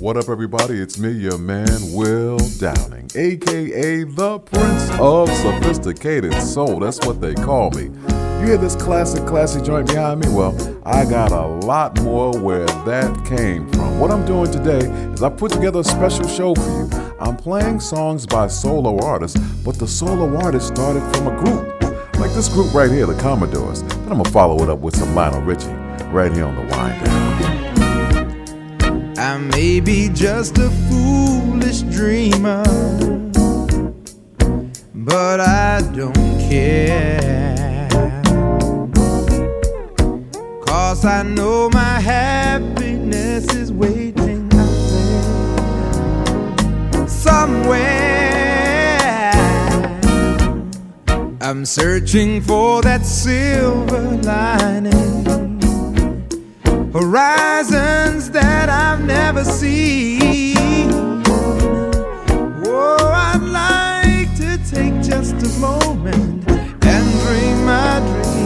What up, everybody? It's me, your man, Will Downing, aka the Prince of Sophisticated Soul. That's what they call me. You hear this classic, classy joint behind me? Well, I got a lot more where that came from. What I'm doing today is I put together a special show for you. I'm playing songs by solo artists, but the solo artist started from a group. Like this group right here, the Commodores. Then I'm gonna follow it up with some Lionel Richie right here on the wind. I may be just a foolish dreamer, but I don't care. Cause I know my happiness is waiting out there somewhere. I'm searching for that silver lining, horizons that I've never seen. Oh, I'd like to take just a moment and dream my dream.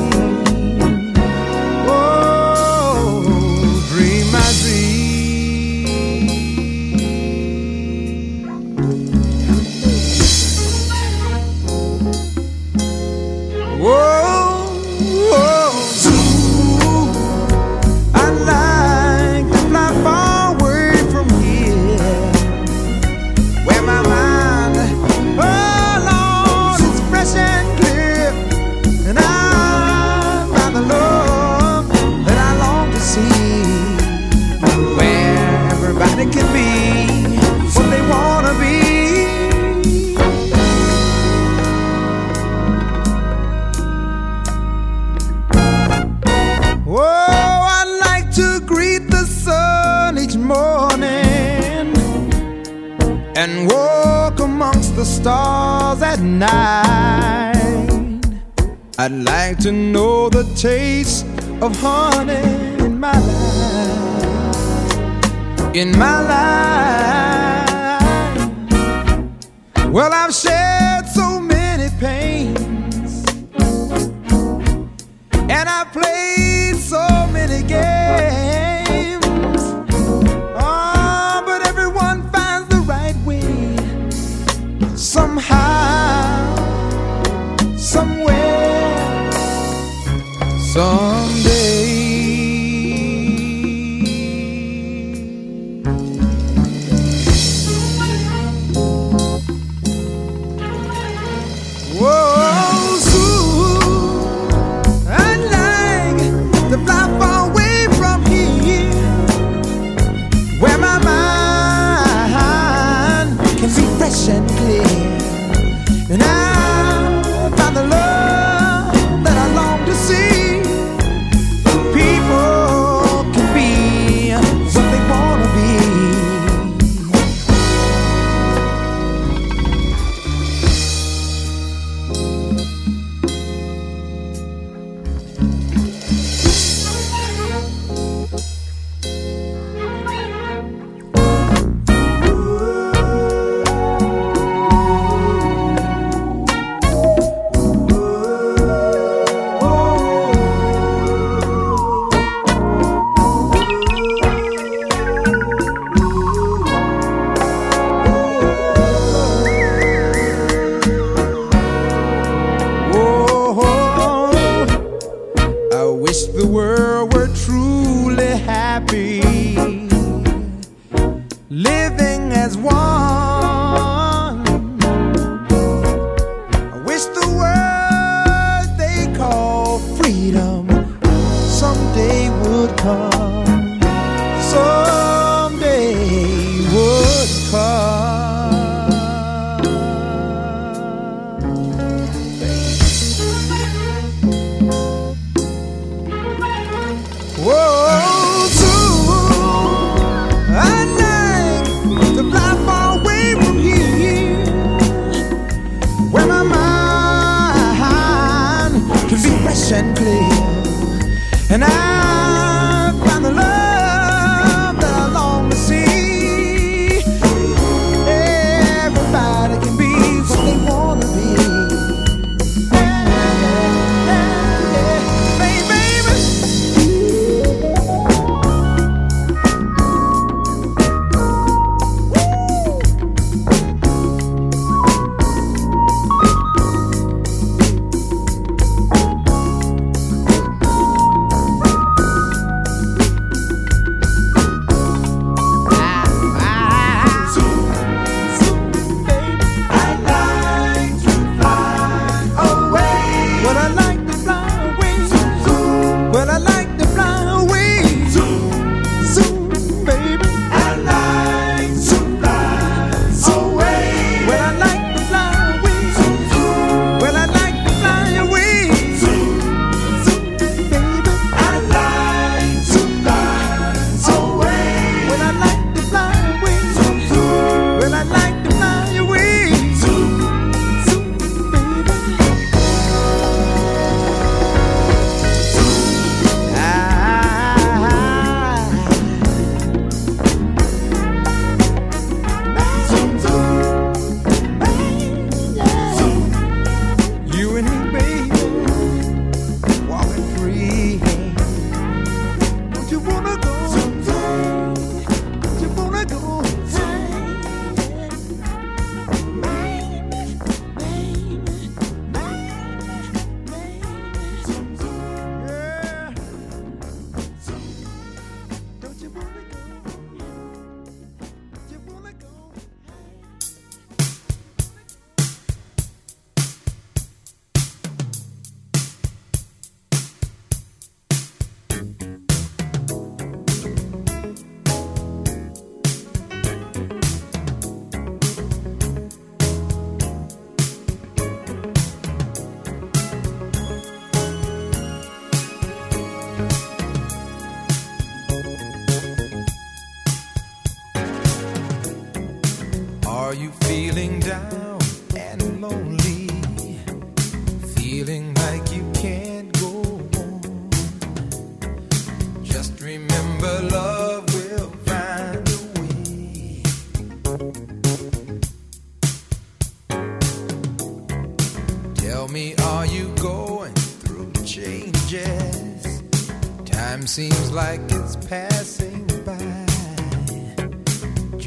Night. I'd like to know the taste of honey in my life. In my life. Well, I've shared so many pains. And I've played so many games. Someday.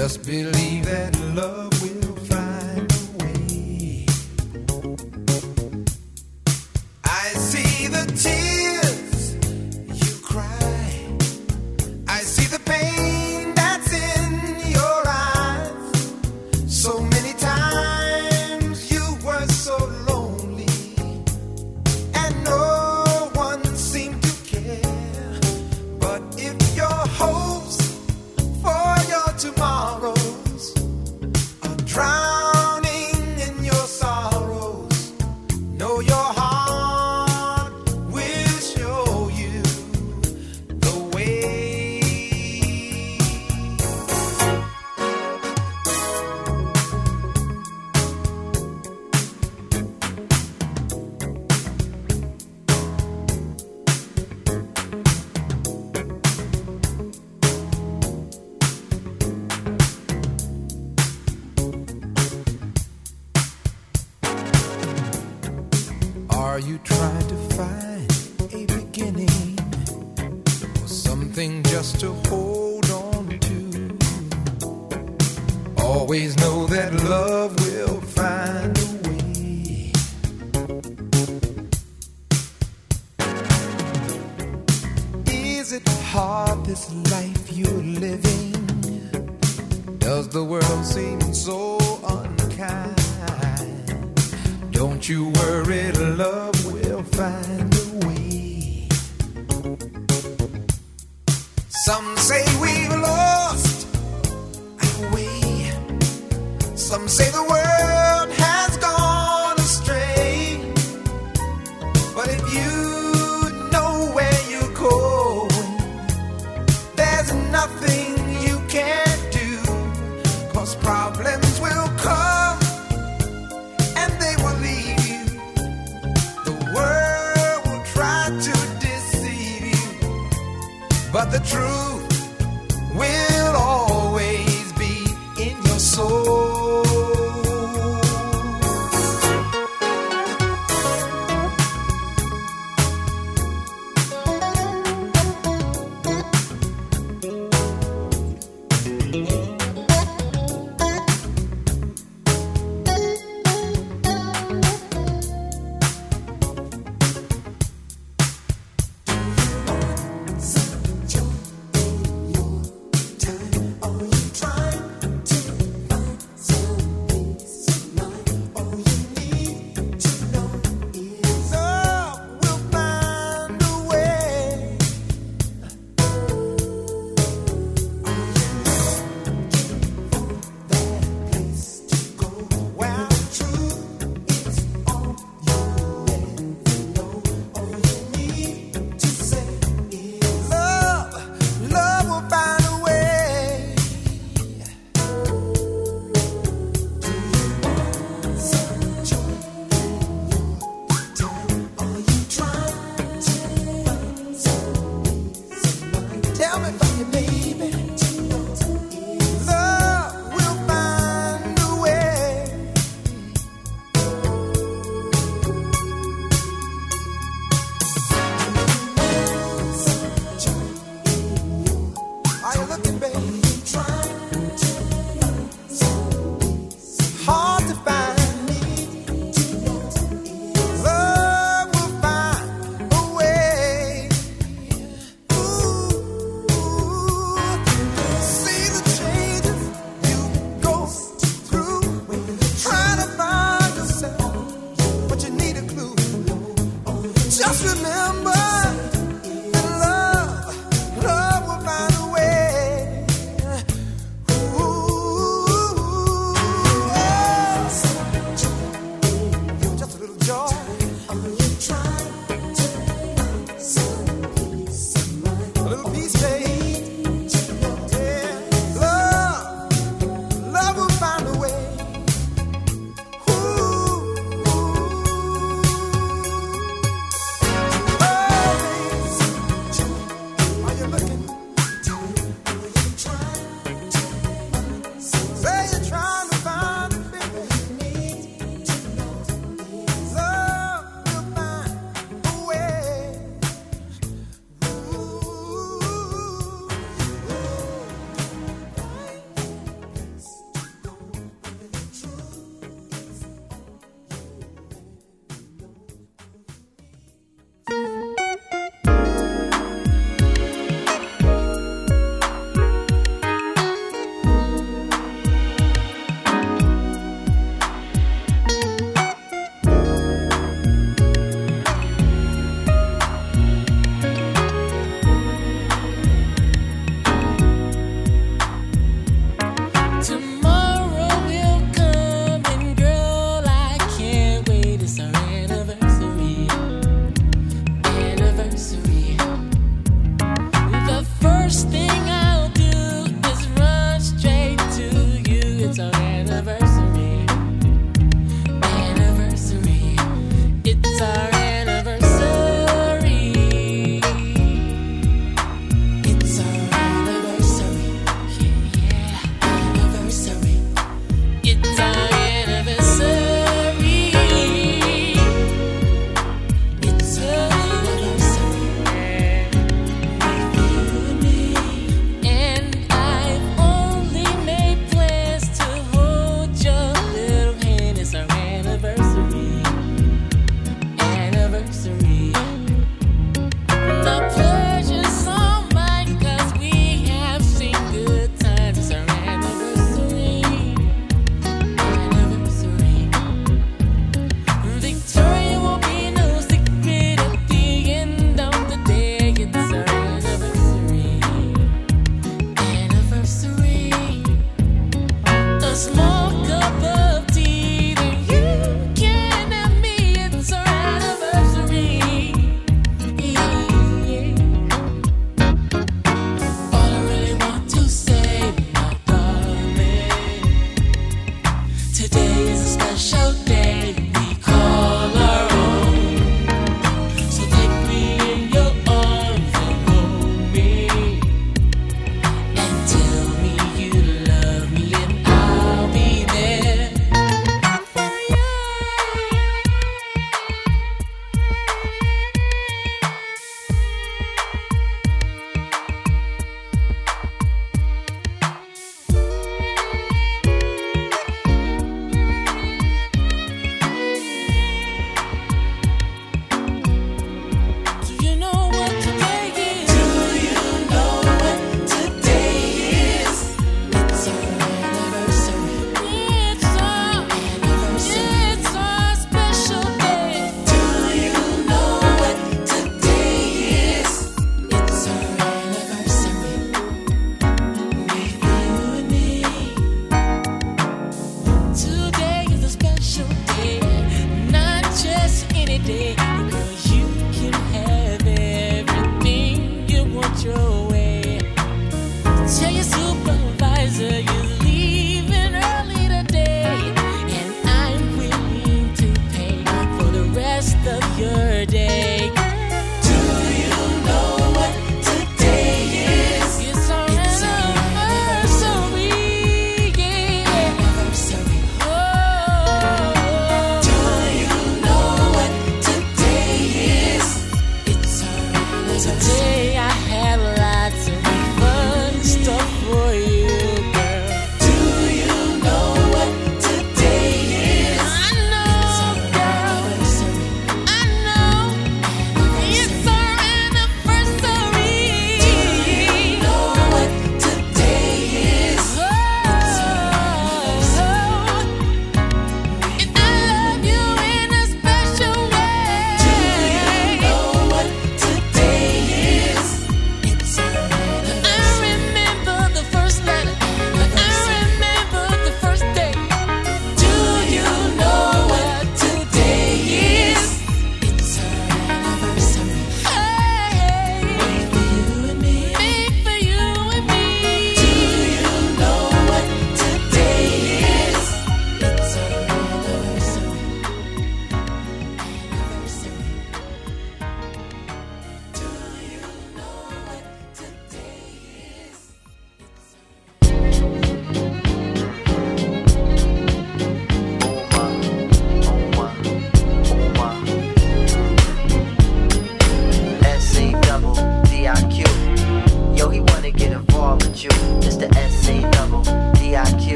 Remember that love, love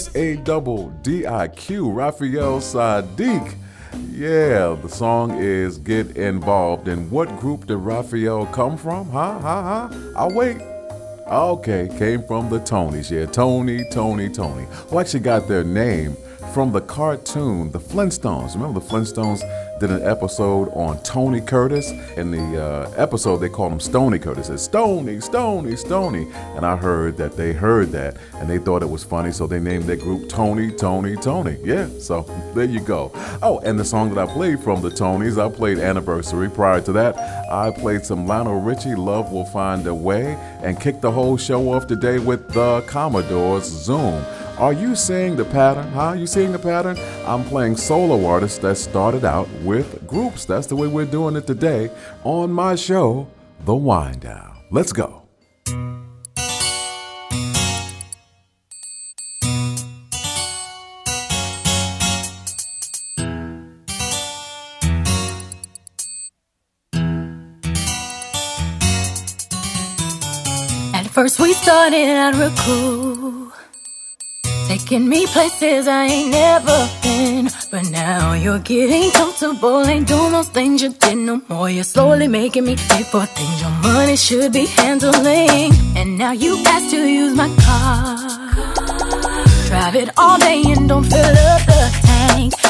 S A double D I Q, Raphael Saadiq. Yeah, the song is Get Involved. And what group did Raphael come from? Huh? Huh? Huh? I'll wait. Okay, came from the Tonys. Yeah, Tony, Tony, Tony. Who actually got their name from the cartoon, The Flintstones. Remember the Flintstones? did an episode on Tony Curtis. In the uh, episode, they called him Stony Curtis. Stony, Stony, Stony. And I heard that they heard that and they thought it was funny, so they named their group Tony, Tony, Tony. Yeah, so there you go. Oh, and the song that I played from the Tonys, I played Anniversary. Prior to that, I played some Lionel Richie, Love Will Find a Way, and kicked the whole show off today with the Commodores Zoom. Are you seeing the pattern? Huh? You seeing the pattern? I'm playing solo artists that started out with groups. That's the way we're doing it today on my show, The Wind Down. Let's go. At first we started out real cool Taking me places I ain't never been. But now you're getting comfortable. Ain't doing those things you did no more. You're slowly making me pay for things your money should be handling. And now you ask to use my car. Drive it all day and don't fill up the tank.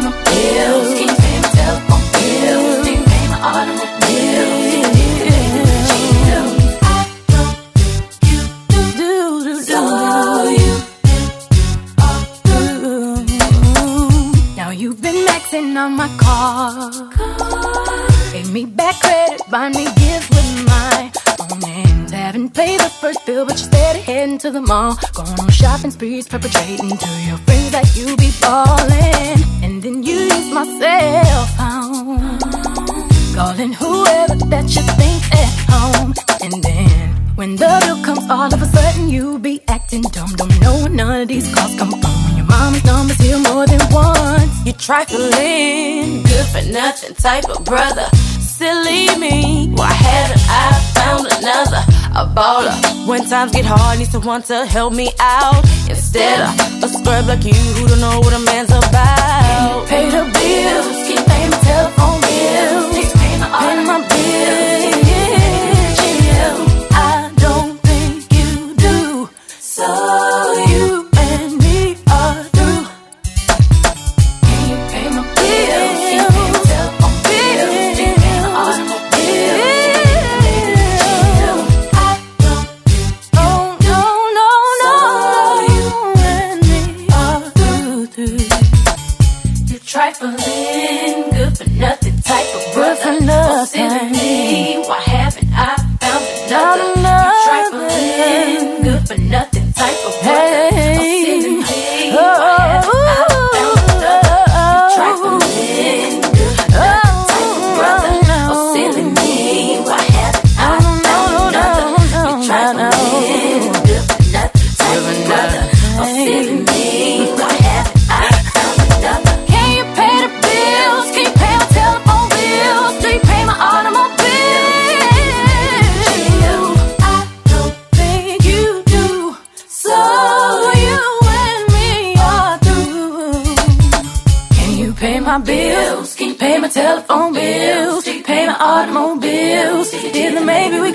My bills, can you pay pay on bills? Now you've been maxing on my car. Gave me back credit, buy me gifts with my. Haven't the first bill, but you're steady heading to the mall. Going on shopping sprees, perpetrating to your friends that you be falling. And then you use my cell phone. Calling whoever that you think at home. And then when the bill comes, all of a sudden you be acting dumb, dumb. No, none of these calls come from when your mama's number's here more than once. You trifling, good for nothing type of brother. Silly me, why haven't I found another? A baller. When times get hard, need someone to help me out. Instead of a scrub like you who don't know what a man's about. Pay the bills, keep paying my telephone bills, keep paying my bills.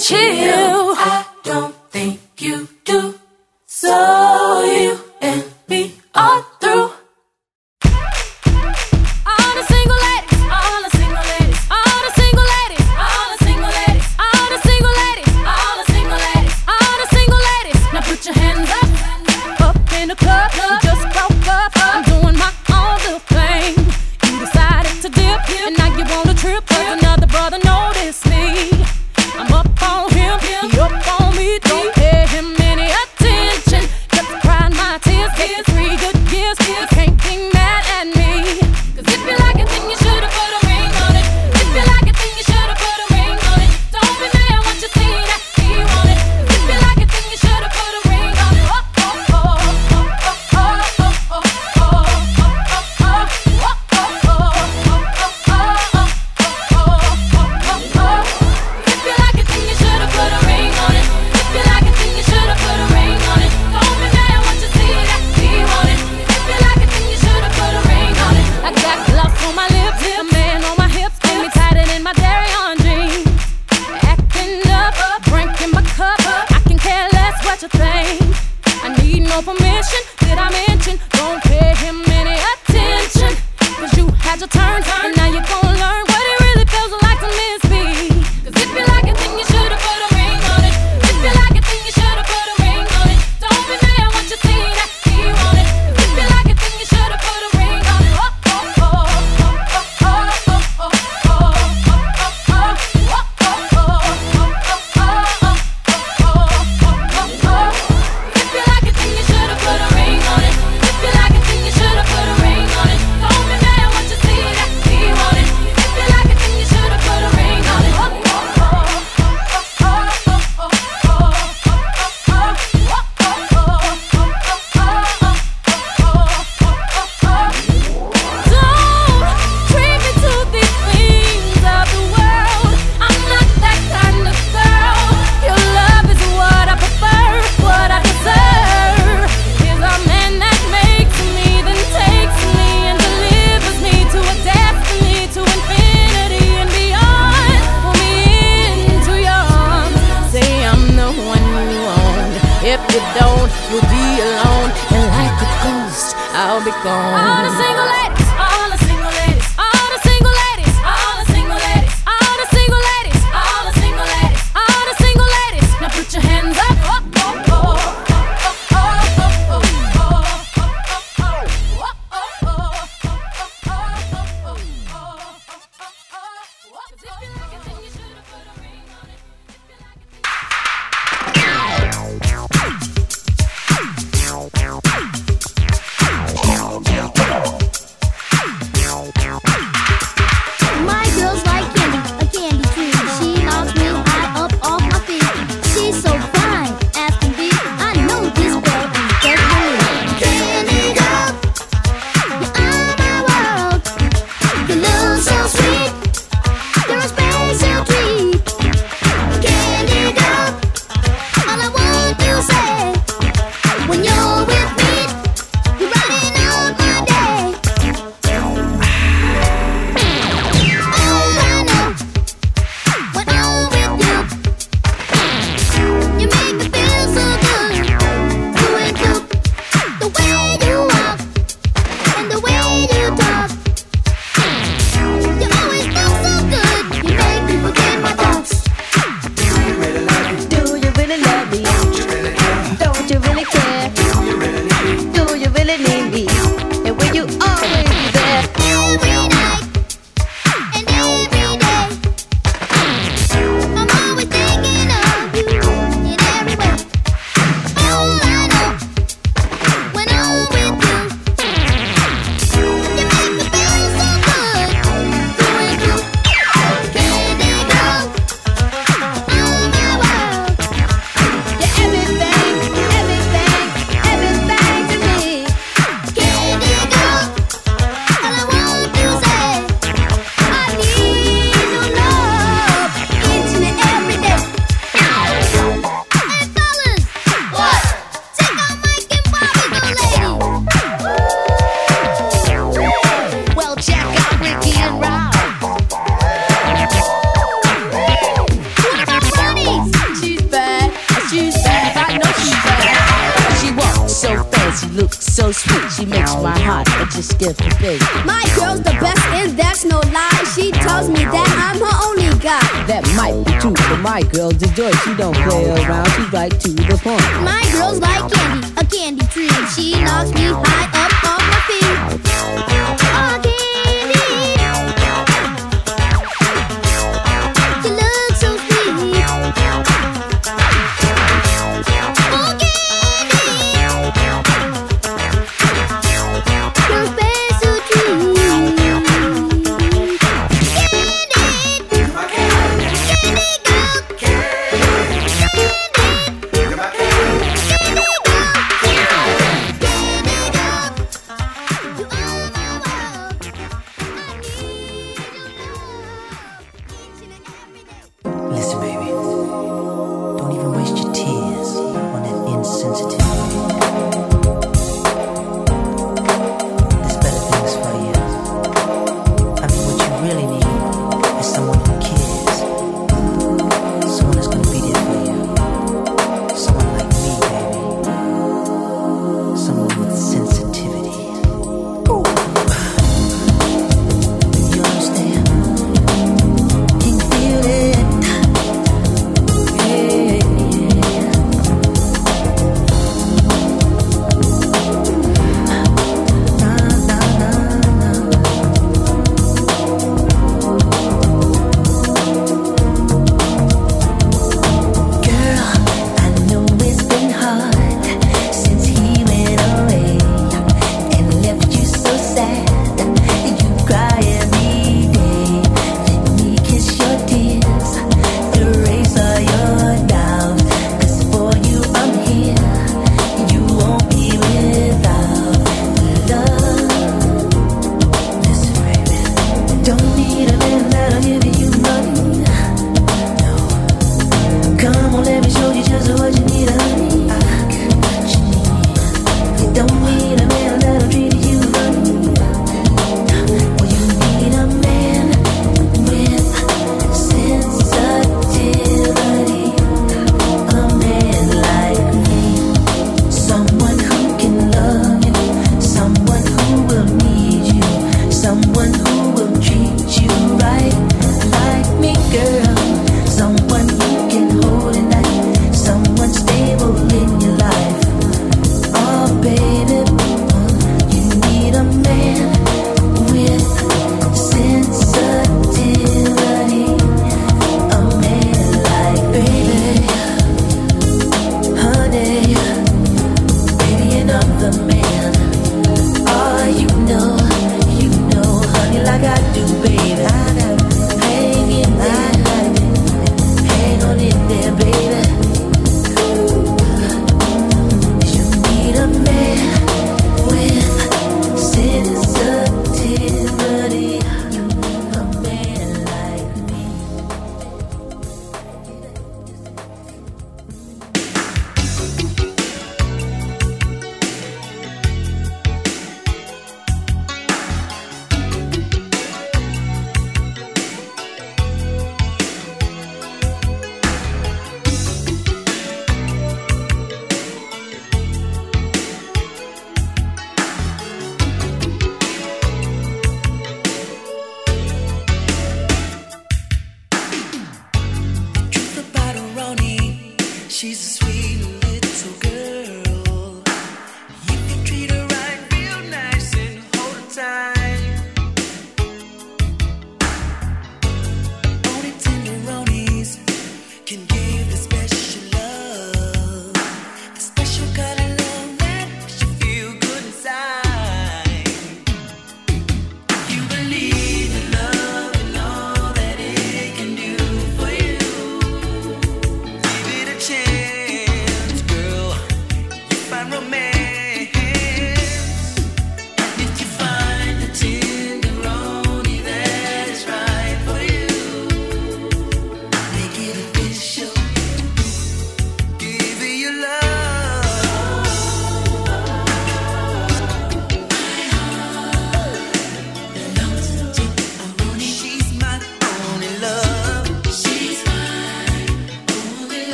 chill. I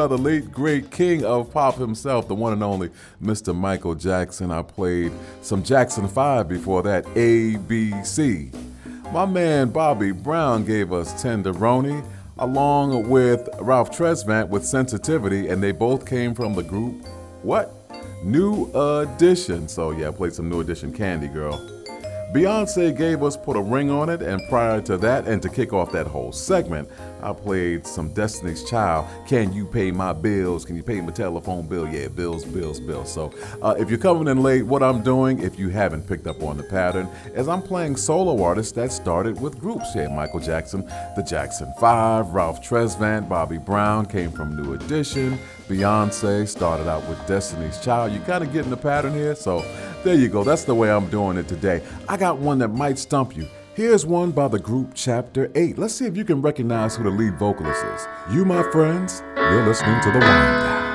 by the late great king of pop himself, the one and only Mr. Michael Jackson. I played some Jackson 5 before that, ABC. My man Bobby Brown gave us Tenderoni, along with Ralph Tresvant with Sensitivity, and they both came from the group What? New Edition. So yeah, I played some New Edition Candy Girl. Beyonce gave us Put a Ring on It, and prior to that, and to kick off that whole segment, I played some Destiny's Child. Can you pay my bills? Can you pay my telephone bill? Yeah, bills, bills, bills. So uh, if you're coming in late, what I'm doing, if you haven't picked up on the pattern, is I'm playing solo artists that started with groups. Yeah, Michael Jackson, the Jackson 5, Ralph Tresvant, Bobby Brown came from New Edition, Beyonce started out with Destiny's Child. You kind of getting the pattern here? So there you go. That's the way I'm doing it today. I got one that might stump you. Here's one by the group Chapter 8. Let's see if you can recognize who the lead vocalist is. You, my friends, you're listening to The Wind Down.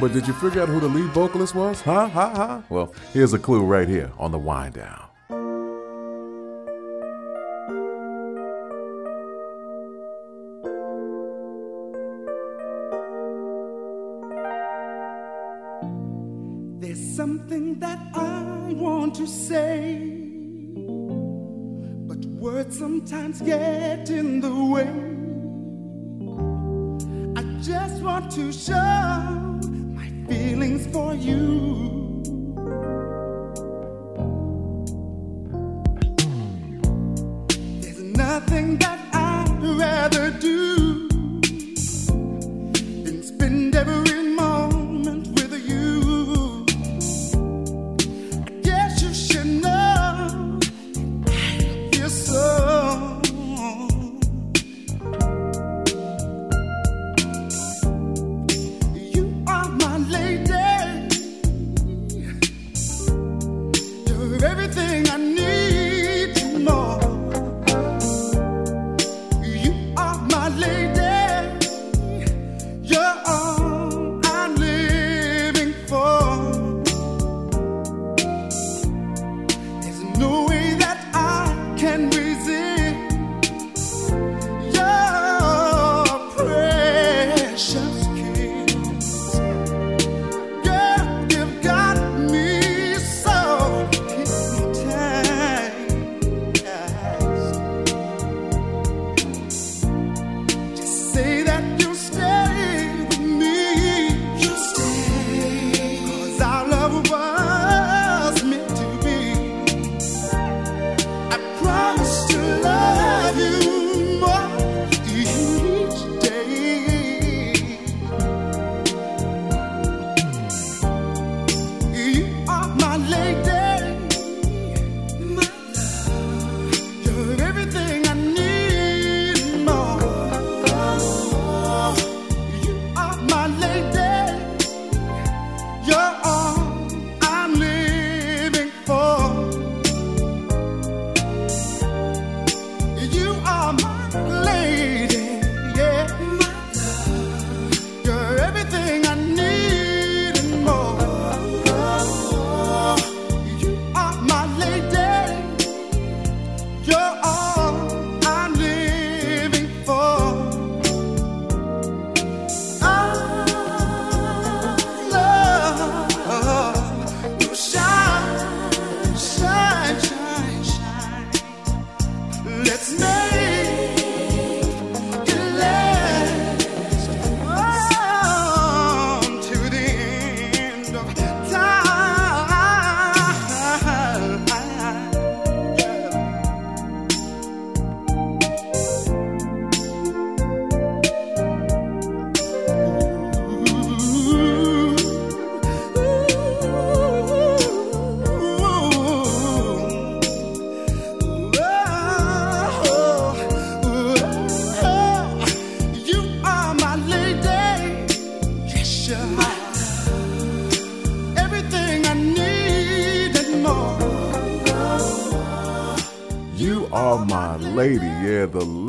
but did you figure out who the lead vocalist was? Huh? Huh? Huh? Well, here's a clue right here on the wind down. There's something that I want to say, but words sometimes get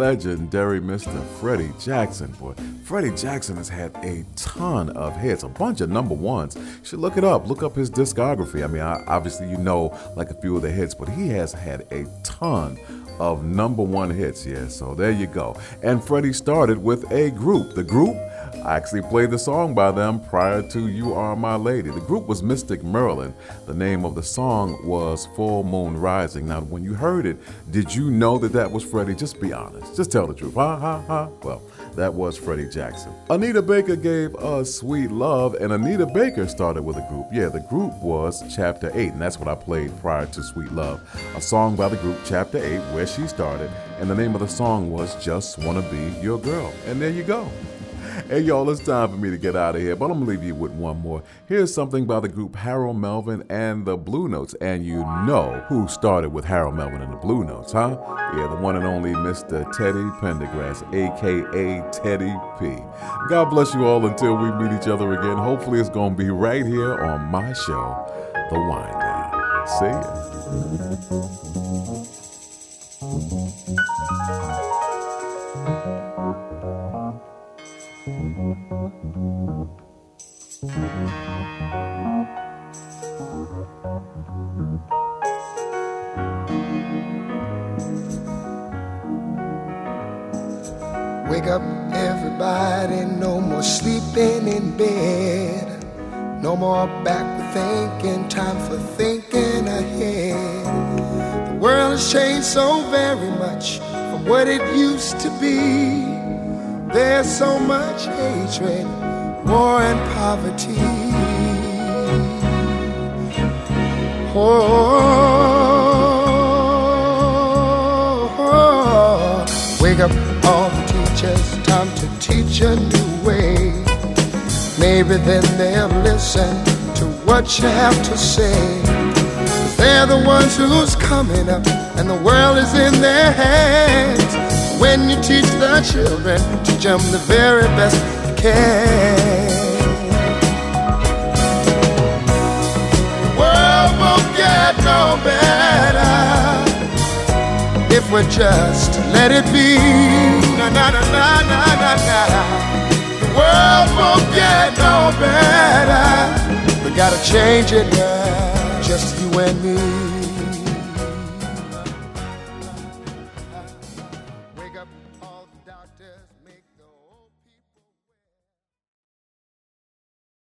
legendary Mr. Freddie Jackson. Boy, Freddie Jackson has had a ton of hits, a bunch of number ones. You should look it up. Look up his discography. I mean, I, obviously you know like a few of the hits, but he has had a ton of number one hits. Yeah, so there you go. And Freddie started with a group. The group I actually played the song by them prior to You Are My Lady. The group was Mystic Merlin. The name of the song was Full Moon Rising. Now, when you heard it, did you know that that was Freddie? Just be honest. Just tell the truth. Ha ha ha. Well, that was Freddie Jackson. Anita Baker gave us Sweet Love, and Anita Baker started with a group. Yeah, the group was Chapter 8, and that's what I played prior to Sweet Love. A song by the group Chapter 8, where she started, and the name of the song was Just Wanna Be Your Girl. And there you go. Hey y'all, it's time for me to get out of here, but I'm gonna leave you with one more. Here's something by the group Harold Melvin and the Blue Notes, and you know who started with Harold Melvin and the Blue Notes, huh? Yeah, the one and only Mr. Teddy Pendergrass, aka Teddy P. God bless you all until we meet each other again. Hopefully, it's gonna be right here on my show, The Wind Down. See ya. Hatred, war, and poverty. Oh, wake up all the teachers, time to teach a new way. Maybe then they'll listen to what you have to say. they're the ones who's coming up, and the world is in their hands. When you teach the children, teach them the very best The world won't get no better if we just let it be. Na na na na na na. The world won't get no better. We gotta change it now, just you and me.